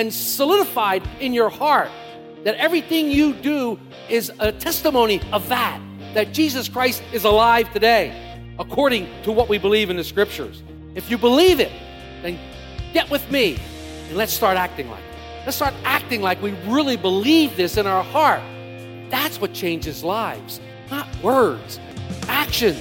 And solidified in your heart that everything you do is a testimony of that? That Jesus Christ is alive today, according to what we believe in the scriptures. If you believe it, then get with me and let's start acting like it. Let's start acting like we really believe this in our heart. That's what changes lives, not words, action.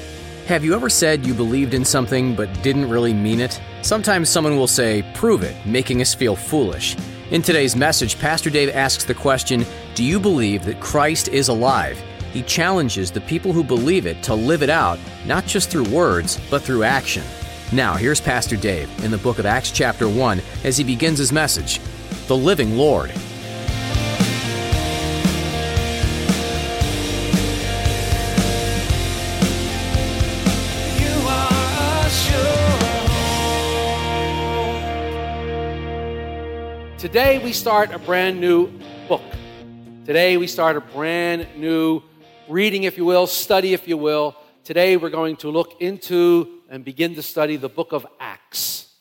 Have you ever said you believed in something but didn't really mean it? Sometimes someone will say, prove it, making us feel foolish. In today's message, Pastor Dave asks the question Do you believe that Christ is alive? He challenges the people who believe it to live it out, not just through words, but through action. Now, here's Pastor Dave in the book of Acts, chapter 1, as he begins his message The Living Lord. Today we start a brand new book. Today we start a brand new reading, if you will, study, if you will. Today we're going to look into and begin to study the book of Acts.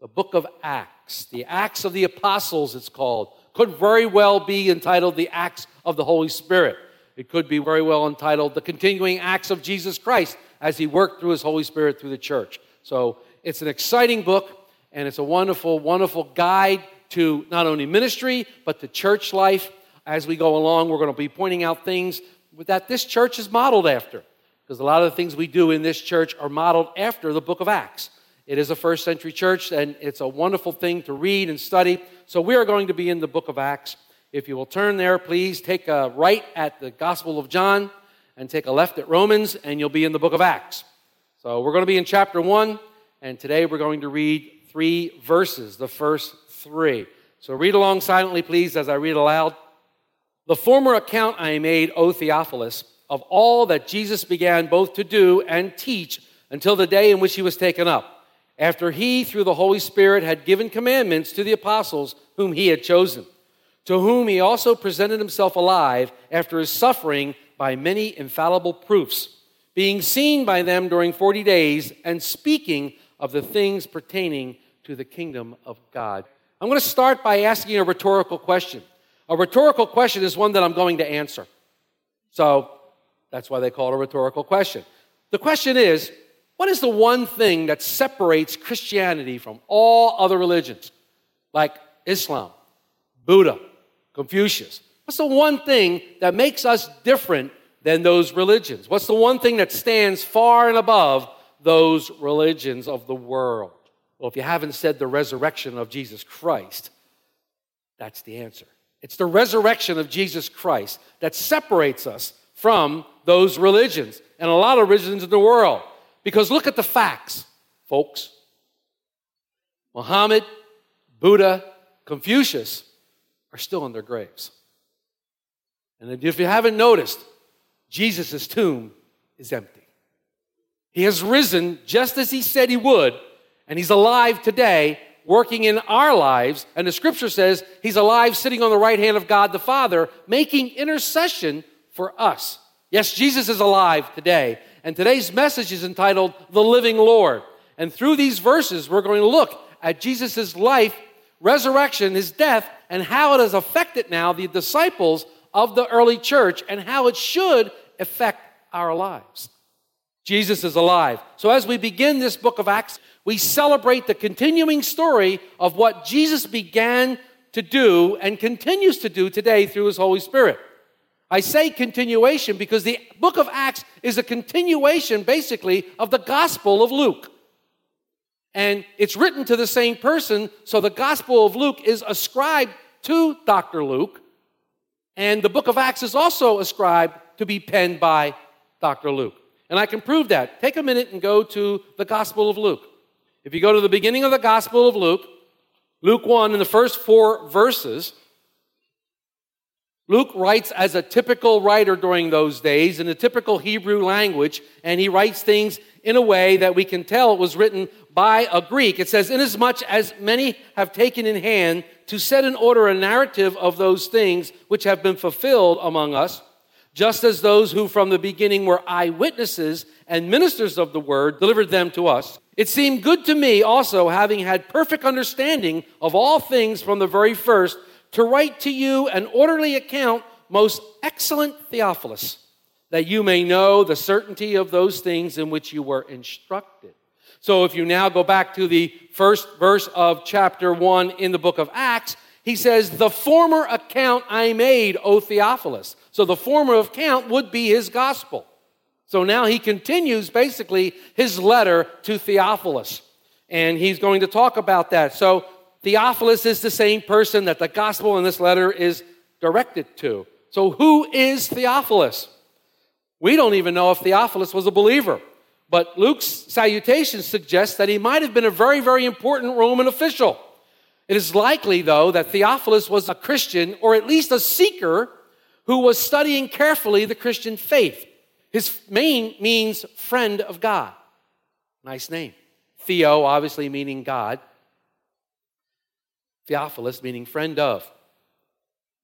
The book of Acts. The Acts of the Apostles, it's called. Could very well be entitled the Acts of the Holy Spirit. It could be very well entitled the continuing acts of Jesus Christ as he worked through his Holy Spirit through the church. So it's an exciting book and it's a wonderful, wonderful guide to not only ministry, but to church life. As we go along, we're going to be pointing out things that this church is modeled after. Because a lot of the things we do in this church are modeled after the book of Acts. It is a first century church, and it's a wonderful thing to read and study. So we are going to be in the book of Acts. If you will turn there, please take a right at the Gospel of John and take a left at Romans, and you'll be in the book of Acts. So we're going to be in chapter 1, and today we're going to read three verses, the first three. So read along silently, please, as I read aloud. The former account I made, O Theophilus, of all that Jesus began both to do and teach until the day in which he was taken up, after he, through the Holy Spirit, had given commandments to the apostles whom he had chosen, to whom he also presented himself alive after his suffering by many infallible proofs, being seen by them during 40 days and speaking of the things pertaining to the kingdom of God. I'm going to start by asking a rhetorical question. A rhetorical question is one that I'm going to answer. So that's why they call it a rhetorical question. The question is what is the one thing that separates Christianity from all other religions, like Islam, Buddha, Confucius? What's the one thing that makes us different than those religions? What's the one thing that stands far and above those religions of the world? Well, if you haven't said the resurrection of Jesus Christ, that's the answer. It's the resurrection of Jesus Christ that separates us from those religions and a lot of religions in the world. Because look at the facts, folks. Muhammad, Buddha, Confucius are still in their graves. And if you haven't noticed, Jesus' tomb is empty. He has risen just as he said he would, and he's alive today, working in our lives. And the scripture says he's alive sitting on the right hand of God the Father, making intercession for us. Yes, Jesus is alive today. And today's message is entitled The Living Lord. And through these verses, we're going to look at Jesus' life, resurrection, his death, and how it has affected now the disciples of the early church and how it should affect our lives. Jesus is alive. So as we begin this book of Acts, we celebrate the continuing story of what Jesus began to do and continues to do today through his Holy Spirit. I say continuation because the book of Acts is a continuation, basically, of the Gospel of Luke. And it's written to the same person, so the Gospel of Luke is ascribed to Dr. Luke, and the book of Acts is also ascribed to be penned by Dr. Luke. And I can prove that. Take a minute and go to the Gospel of Luke. If you go to the beginning of the Gospel of Luke, Luke 1, in the first four verses, Luke writes as a typical writer during those days in the typical Hebrew language, and he writes things in a way that we can tell it was written by a Greek. It says, Inasmuch as many have taken in hand to set in order a narrative of those things which have been fulfilled among us, just as those who from the beginning were eyewitnesses and ministers of the word delivered them to us. It seemed good to me also, having had perfect understanding of all things from the very first, to write to you an orderly account, most excellent Theophilus, that you may know the certainty of those things in which you were instructed. So if you now go back to the first verse of chapter 1 in the book of Acts, he says, The former account I made, O Theophilus. So the former account would be his gospel. So now he continues basically his letter to Theophilus. And he's going to talk about that. So Theophilus is the same person that the gospel in this letter is directed to. So who is Theophilus? We don't even know if Theophilus was a believer. But Luke's salutation suggests that he might have been a very, very important Roman official. It is likely, though, that Theophilus was a Christian or at least a seeker who was studying carefully the Christian faith. His name means friend of God. Nice name. Theo, obviously meaning God. Theophilus, meaning friend of.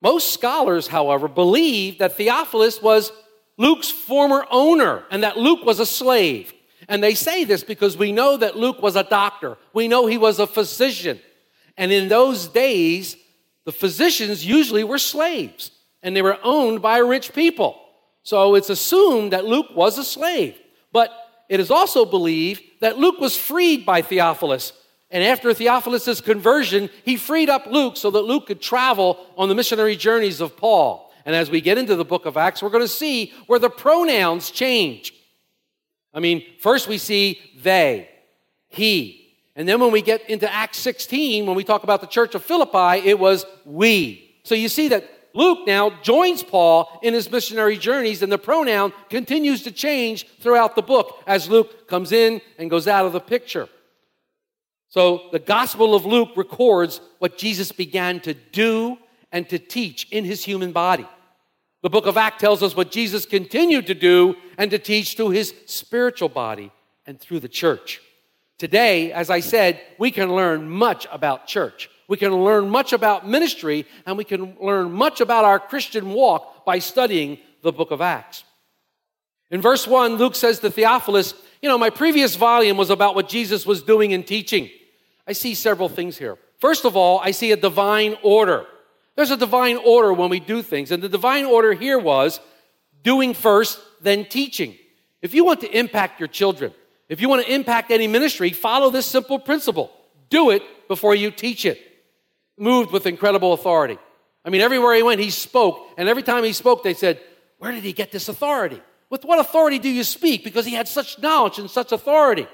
Most scholars, however, believe that Theophilus was Luke's former owner and that Luke was a slave. And they say this because we know that Luke was a doctor, we know he was a physician. And in those days, the physicians usually were slaves and they were owned by rich people. So it's assumed that Luke was a slave. But it is also believed that Luke was freed by Theophilus. And after Theophilus' conversion, he freed up Luke so that Luke could travel on the missionary journeys of Paul. And as we get into the book of Acts, we're going to see where the pronouns change. I mean, first we see they, he. And then when we get into Acts 16, when we talk about the church of Philippi, it was we. So you see that Luke now joins Paul in his missionary journeys, and the pronoun continues to change throughout the book as Luke comes in and goes out of the picture. So the Gospel of Luke records what Jesus began to do and to teach in his human body. The book of Acts tells us what Jesus continued to do and to teach through his spiritual body and through the church. Today, as I said, we can learn much about church. We can learn much about ministry, and we can learn much about our Christian walk by studying the book of Acts. In verse 1, Luke says to Theophilus, You know, my previous volume was about what Jesus was doing and teaching. I see several things here. First of all, I see a divine order. There's a divine order when we do things, and the divine order here was doing first, then teaching. If you want to impact your children, if you want to impact any ministry, follow this simple principle do it before you teach it. Moved with incredible authority. I mean, everywhere he went, he spoke, and every time he spoke, they said, Where did he get this authority? With what authority do you speak? Because he had such knowledge and such authority.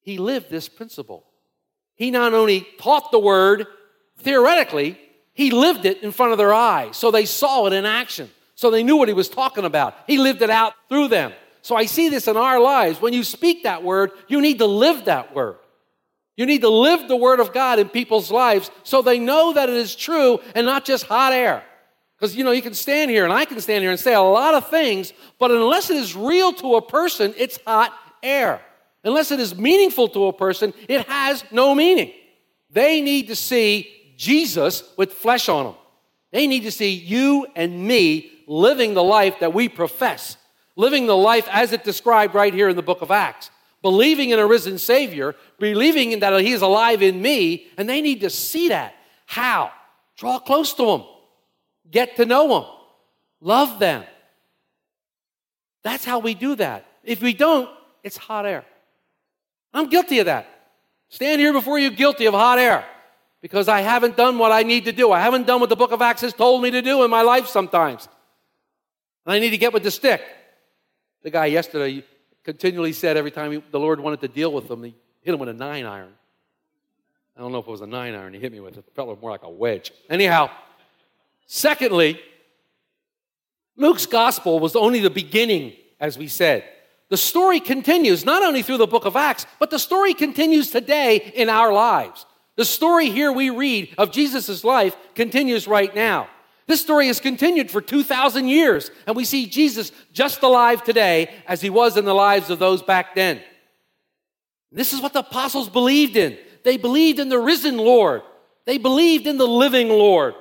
He lived this principle. He not only taught the word theoretically, he lived it in front of their eyes. So they saw it in action. So they knew what he was talking about. He lived it out through them. So I see this in our lives. When you speak that word, you need to live that word. You need to live the word of God in people's lives so they know that it is true and not just hot air. Because, you know, you can stand here and I can stand here and say a lot of things, but unless it is real to a person, it's hot air. Unless it is meaningful to a person, it has no meaning. They need to see Jesus with flesh on them. They need to see you and me living the life that we profess, living the life as it described right here in the book of Acts, believing in a risen Savior, believing in that He is alive in me, and they need to see that. How? Draw close to Him, get to know Him, love them. That's how we do that. If we don't, it's hot air. I'm guilty of that. Stand here before you guilty of hot air because I haven't done what I need to do. I haven't done what the book of Acts has told me to do in my life sometimes. And I need to get with the stick. The guy yesterday continually said every time he, the Lord wanted to deal with him, he hit him with a nine iron. I don't know if it was a nine iron he hit me with. It felt more like a wedge. Anyhow, secondly, Luke's gospel was only the beginning, as we said. The story continues not only through the book of Acts, but the story continues today in our lives. The story here we read of Jesus' life continues right now. This story has continued for 2,000 years, and we see Jesus just alive today as he was in the lives of those back then. This is what the apostles believed in. They believed in the risen Lord, they believed in the living Lord.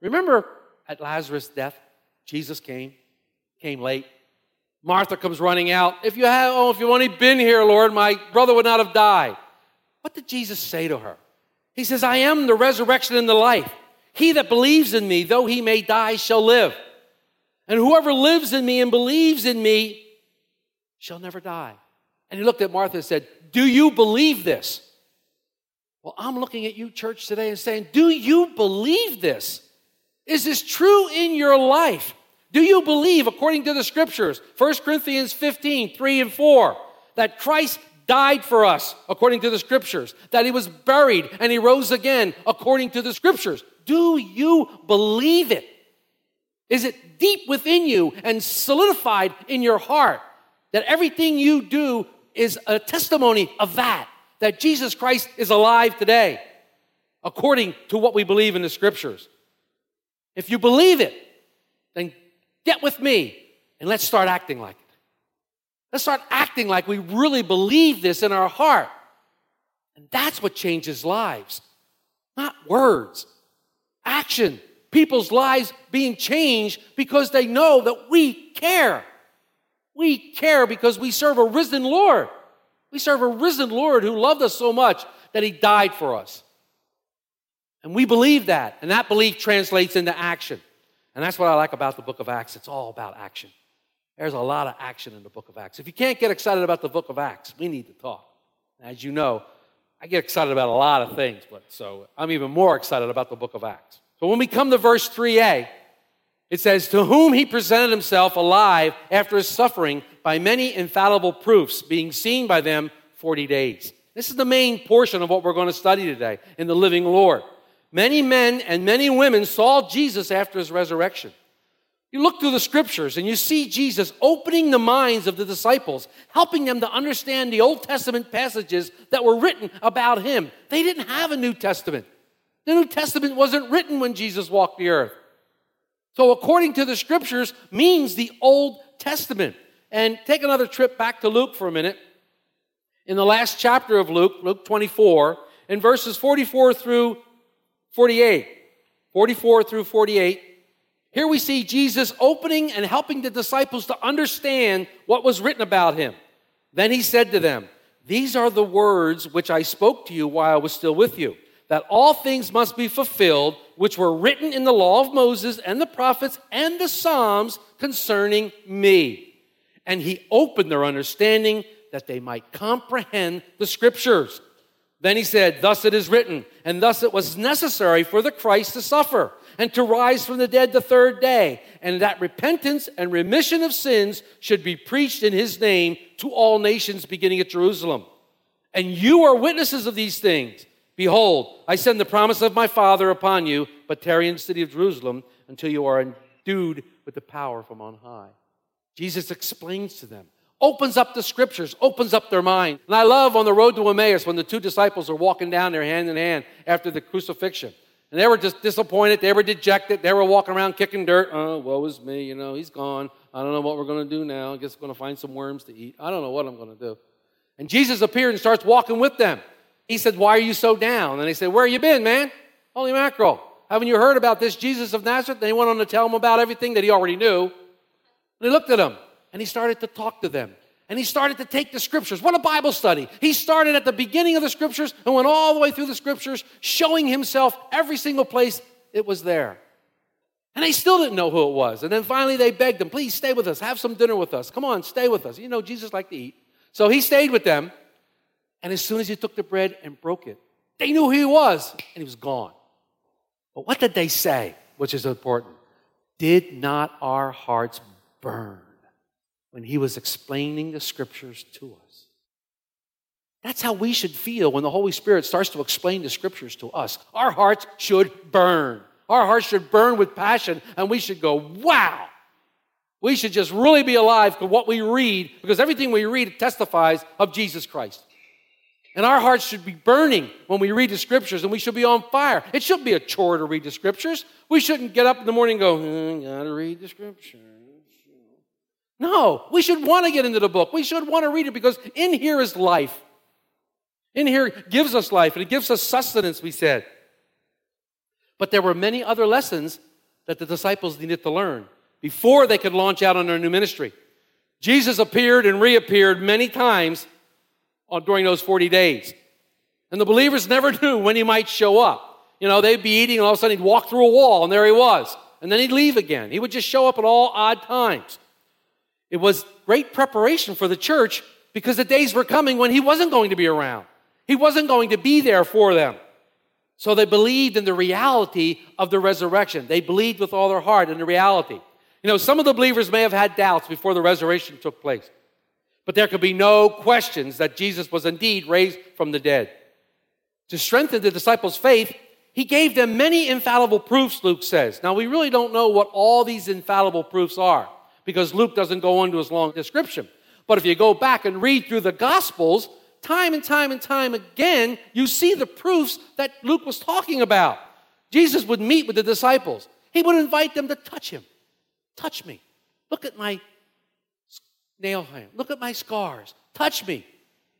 Remember at Lazarus' death, Jesus came, came late. Martha comes running out. If you had, oh, if you only been here, Lord, my brother would not have died. What did Jesus say to her? He says, I am the resurrection and the life. He that believes in me, though he may die, shall live. And whoever lives in me and believes in me shall never die. And he looked at Martha and said, Do you believe this? Well, I'm looking at you, church, today and saying, Do you believe this? Is this true in your life? Do you believe, according to the scriptures, 1 Corinthians 15, 3 and 4, that Christ died for us, according to the scriptures, that he was buried and he rose again, according to the scriptures? Do you believe it? Is it deep within you and solidified in your heart that everything you do is a testimony of that, that Jesus Christ is alive today, according to what we believe in the scriptures? If you believe it, then get with me and let's start acting like it. Let's start acting like we really believe this in our heart. And that's what changes lives, not words, action. People's lives being changed because they know that we care. We care because we serve a risen Lord. We serve a risen Lord who loved us so much that he died for us. And we believe that, and that belief translates into action. And that's what I like about the book of Acts. It's all about action. There's a lot of action in the book of Acts. If you can't get excited about the book of Acts, we need to talk. As you know, I get excited about a lot of things, but so I'm even more excited about the book of Acts. So when we come to verse 3a, it says, To whom he presented himself alive after his suffering by many infallible proofs, being seen by them 40 days. This is the main portion of what we're going to study today in the living Lord. Many men and many women saw Jesus after his resurrection. You look through the scriptures and you see Jesus opening the minds of the disciples, helping them to understand the Old Testament passages that were written about him. They didn't have a New Testament. The New Testament wasn't written when Jesus walked the earth. So, according to the scriptures, means the Old Testament. And take another trip back to Luke for a minute. In the last chapter of Luke, Luke 24, in verses 44 through 48, 44 through 48, here we see Jesus opening and helping the disciples to understand what was written about him. Then he said to them, These are the words which I spoke to you while I was still with you, that all things must be fulfilled which were written in the law of Moses and the prophets and the Psalms concerning me. And he opened their understanding that they might comprehend the scriptures. Then he said, Thus it is written, and thus it was necessary for the Christ to suffer and to rise from the dead the third day, and that repentance and remission of sins should be preached in his name to all nations beginning at Jerusalem. And you are witnesses of these things. Behold, I send the promise of my Father upon you, but tarry in the city of Jerusalem until you are endued with the power from on high. Jesus explains to them, opens up the scriptures, opens up their mind. And I love on the road to Emmaus when the two disciples are walking down there hand in hand after the crucifixion. And they were just disappointed. They were dejected. They were walking around kicking dirt. Oh, woe is me. You know, he's gone. I don't know what we're going to do now. I guess we're going to find some worms to eat. I don't know what I'm going to do. And Jesus appeared and starts walking with them. He said, Why are you so down? And they said, Where you been, man? Holy mackerel. Haven't you heard about this Jesus of Nazareth? And he went on to tell them about everything that he already knew. And he looked at them and he started to talk to them. And he started to take the scriptures. What a Bible study. He started at the beginning of the scriptures and went all the way through the scriptures, showing himself every single place it was there. And they still didn't know who it was. And then finally they begged him, please stay with us, have some dinner with us. Come on, stay with us. You know, Jesus liked to eat. So he stayed with them. And as soon as he took the bread and broke it, they knew who he was, and he was gone. But what did they say, which is important? Did not our hearts burn when he was explaining the scriptures to us? That's how we should feel when the Holy Spirit starts to explain the scriptures to us. Our hearts should burn. Our hearts should burn with passion, and we should go, wow, We should just really be alive to what we read because everything we read testifies of Jesus Christ. And our hearts should be burning when we read the scriptures and we should be on fire. It shouldn't be a chore to read the scriptures. We shouldn't get up in the morning and go, hmm, gotta read the scriptures. No, we should want to get into the book. We should want to read it because in here is life. In here gives us life and it gives us sustenance, we said. But there were many other lessons that the disciples needed to learn before they could launch out on their new ministry. Jesus appeared and reappeared many times during those 40 days. And the believers never knew when he might show up. You know, they'd be eating and all of a sudden he'd walk through a wall and there he was. And then he'd leave again. He would just show up at all odd times. It was great preparation for the church because the days were coming when he wasn't going to be around. He wasn't going to be there for them. So they believed in the reality of the resurrection. They believed with all their heart in the reality. You know, some of the believers may have had doubts before the resurrection took place, but there could be no questions that Jesus was indeed raised from the dead. To strengthen the disciples' faith, he gave them many infallible proofs, Luke says. Now, we really don't know what all these infallible proofs are because Luke doesn't go into his long description. But if you go back and read through the Gospels, time and time and time again, you see the proofs that Luke was talking about. Jesus would meet with the disciples, he would invite them to touch him. Touch me. Look at my nail hand. Look at my scars. Touch me.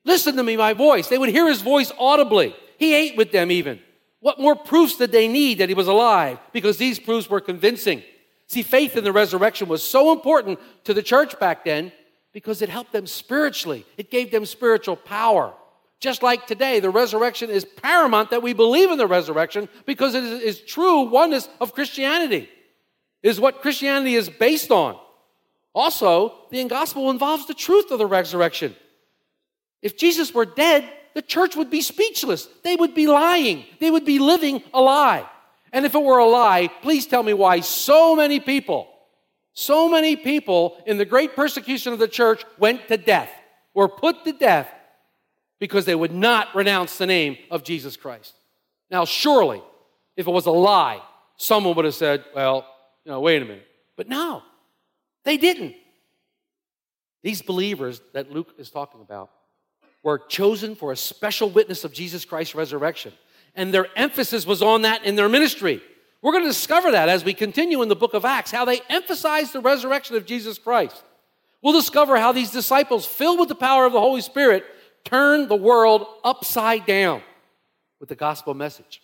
Listen to me, my voice. They would hear his voice audibly. He ate with them even. What more proofs did they need that he was alive? Because these proofs were convincing. See, faith in the resurrection was so important to the church back then because it helped them spiritually. It gave them spiritual power. Just like today, the resurrection is paramount that we believe in the resurrection because it is, true oneness of Christianity. It is what Christianity is based on. Also, the gospel involves the truth of the resurrection. If Jesus were dead, the church would be speechless. They would be lying. They would be living a lie. And if it were a lie, please tell me why so many people, so many people in the great persecution of the church went to death, were put to death because they would not renounce the name of Jesus Christ. Now, surely, if it was a lie, someone would have said, well, you know, wait a minute. But no, they didn't. These believers that Luke is talking about were chosen for a special witness of Jesus Christ's resurrection. And their emphasis was on that in their ministry. We're going to discover that as we continue in the book of Acts, how they emphasized the resurrection of Jesus Christ. We'll discover how these disciples, filled with the power of the Holy Spirit, turned the world upside down with the gospel message,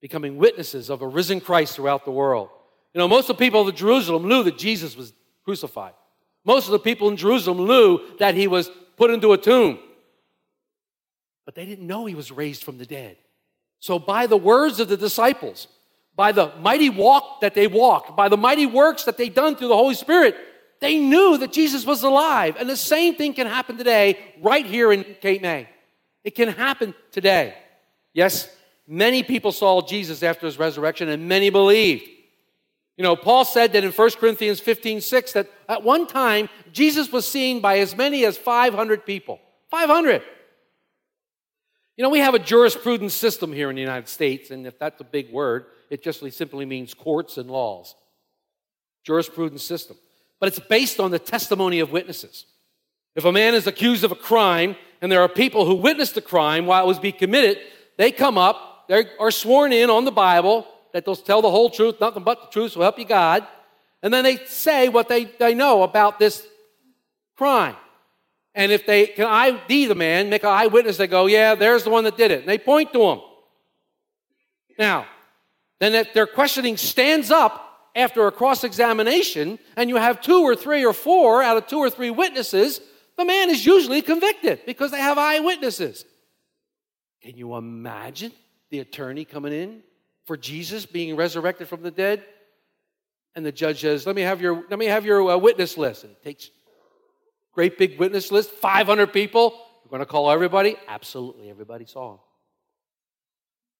becoming witnesses of a risen Christ throughout the world. You know, most of the people of Jerusalem knew that Jesus was crucified. Most of the people in Jerusalem knew that he was put into a tomb. But they didn't know he was raised from the dead. So, by the words of the disciples, by the mighty walk that they walked, by the mighty works that they done through the Holy Spirit, they knew that Jesus was alive. And the same thing can happen today, right here in Cape May. It can happen today. Yes, many people saw Jesus after his resurrection, and many believed. You know, Paul said that in 1 Corinthians 15 6 that at one time Jesus was seen by as many as 500 people. 500. You know, we have a jurisprudence system here in the United States, and if that's a big word, it just simply means courts and laws. Jurisprudence system. But it's based on the testimony of witnesses. If a man is accused of a crime and there are people who witnessed the crime while it was being committed, they come up, they are sworn in on the Bible that they'll tell the whole truth, nothing but the truth, so help you God. And then they say what they, they know about this crime. And if they can ID the man, make an eyewitness, they go, yeah, there's the one that did it. And they point to him. Now, then if their questioning stands up after a cross examination, and you have two or three or four out of two or three witnesses, the man is usually convicted because they have eyewitnesses. Can you imagine the attorney coming in for Jesus being resurrected from the dead? And the judge says, "Let me have your let me have your uh, witness list." And takes great big witness list, 500 people. We're going to call everybody. Absolutely, everybody saw him.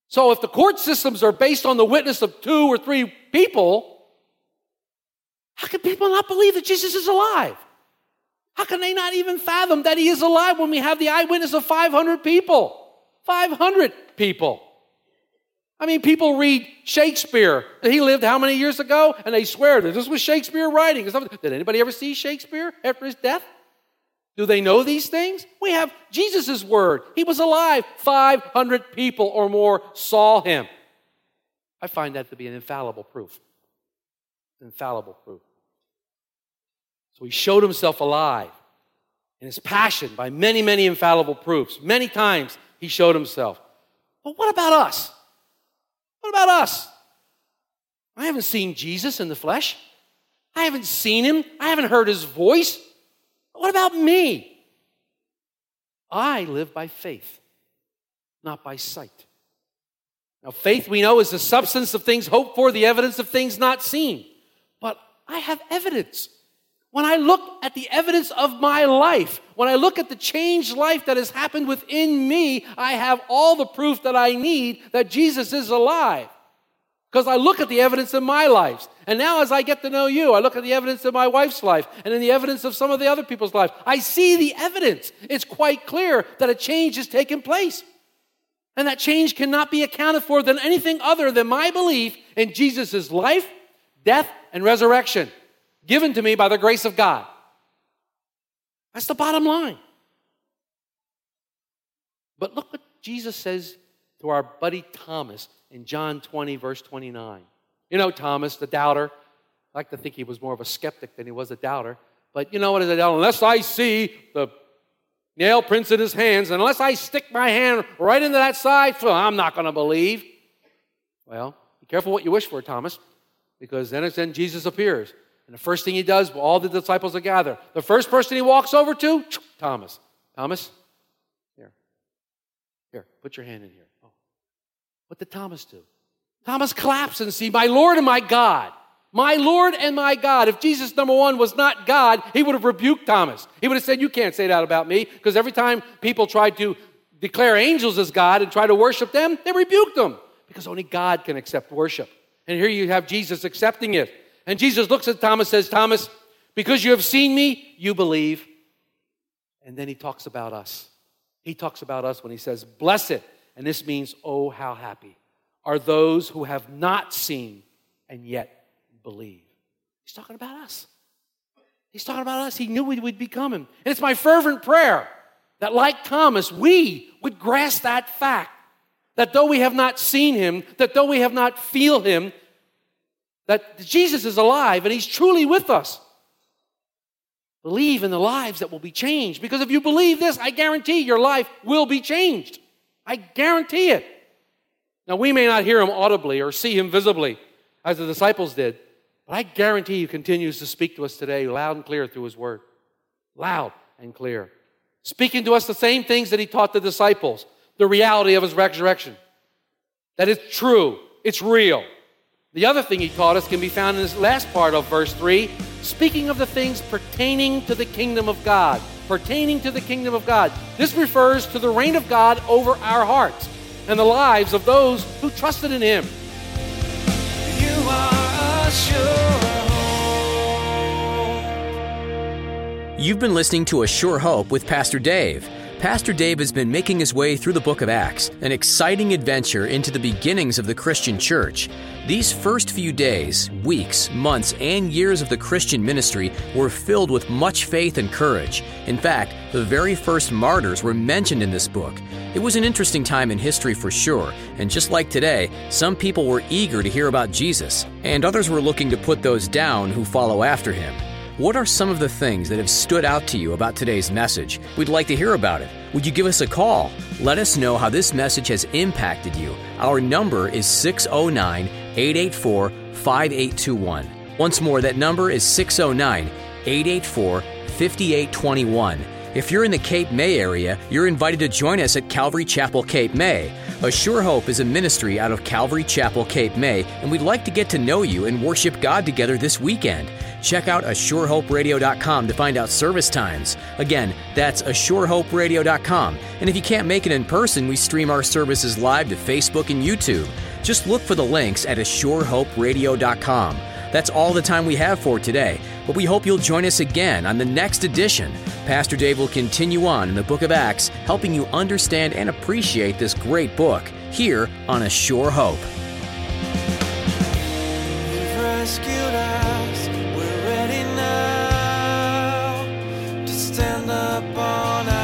So if the court systems are based on the witness of two or three people, how can people not believe that Jesus is alive? How can they not even fathom that he is alive when we have the eyewitness of 500 people? 500 people. I mean, people read Shakespeare. He lived how many years ago? And they swear that this was Shakespeare writing. Did anybody ever see Shakespeare after his death? Do they know these things? We have Jesus' word. He was alive. 500 people or more saw him. I find that to be an infallible proof. Infallible proof. So he showed himself alive in his passion by many, many infallible proofs. Many times he showed himself. But what about us? What about us? I haven't seen Jesus in the flesh. I haven't seen him. I haven't heard his voice. What about me? I live by faith, not by sight. Now, faith we know is the substance of things hoped for, the evidence of things not seen. But I have evidence. When I look at the evidence of my life, when I look at the changed life that has happened within me, I have all the proof that I need that Jesus is alive. Because I look at the evidence in my life. And now, as I get to know you, I look at the evidence in my wife's life and in the evidence of some of the other people's life. I see the evidence. It's quite clear that a change has taken place. And that change cannot be accounted for than anything other than my belief in Jesus' life, death, and resurrection given to me by the grace of God. That's the bottom line. But look what Jesus says to our buddy Thomas in John 20, verse 29. You know, Thomas, the doubter. I like to think he was more of a skeptic than he was a doubter. But you know what is a doubter? Unless I see the nail prints in his hands, unless I stick my hand right into that side, I'm not going to believe. Well, be careful what you wish for, Thomas, because then it's then Jesus appears. And the first thing he does, all the disciples are gathered. The first person he walks over to, Thomas. Thomas, here. Here, put your hand in here. What did Thomas do? Thomas claps and see, my Lord and my God. My Lord and my God. If Jesus, number one, was not God, he would have rebuked Thomas. He would have said, You can't say that about me, because every time people tried to declare angels as God and try to worship them, they rebuked them, because only God can accept worship. And here you have Jesus accepting it. And Jesus looks at Thomas, says, Thomas, because you have seen me, you believe. And then he talks about us. He talks about us when he says, Blessed, and this means, oh, how happy, are those who have not seen and yet believe. He's talking about us. He's talking about us. He knew we would be coming. And it's my fervent prayer that, like Thomas, we would grasp that fact that though we have not seen him, that though we have not feel him, that Jesus is alive and he's truly with us. Believe in the lives that will be changed. Because if you believe this, I guarantee your life will be changed. I guarantee it. Now, we may not hear him audibly or see him visibly as the disciples did, but I guarantee he continues to speak to us today loud and clear through his word. Loud and clear. Speaking to us the same things that he taught the disciples the reality of his resurrection. That it's true, it's real. The other thing he taught us can be found in this last part of verse 3 speaking of the things pertaining to the kingdom of God. Pertaining to the kingdom of God. This refers to the reign of God over our hearts and the lives of those who trusted in him. You are a sure hope. You've been listening to A Sure Hope with Pastor Dave. Pastor Dave has been making his way through the book of Acts, an exciting adventure into the beginnings of the Christian church. These first few days, weeks, months, and years of the Christian ministry were filled with much faith and courage. In fact, the very first martyrs were mentioned in this book. It was an interesting time in history for sure, and just like today, some people were eager to hear about Jesus, and others were looking to put those down who follow after him. What are some of the things that have stood out to you about today's message? We'd like to hear about it. Would you give us a call? Let us know how this message has impacted you. Our number is 609 884 5821. Once more, that number is 609 884 5821. If you're in the Cape May area, you're invited to join us at Calvary Chapel, Cape May. A Sure Hope is a ministry out of Calvary Chapel, Cape May, and we'd like to get to know you and worship God together this weekend. Check out ASureHopeRadio.com to find out service times. Again, that's ASureHopeRadio.com. And if you can't make it in person, we stream our services live to Facebook and YouTube. Just look for the links at ASureHopeRadio.com. That's all the time we have for today, but we hope you'll join us again on the next edition. Pastor Dave will continue on in the book of Acts, helping you understand and appreciate this great book. here on A Sure Hope. up on us.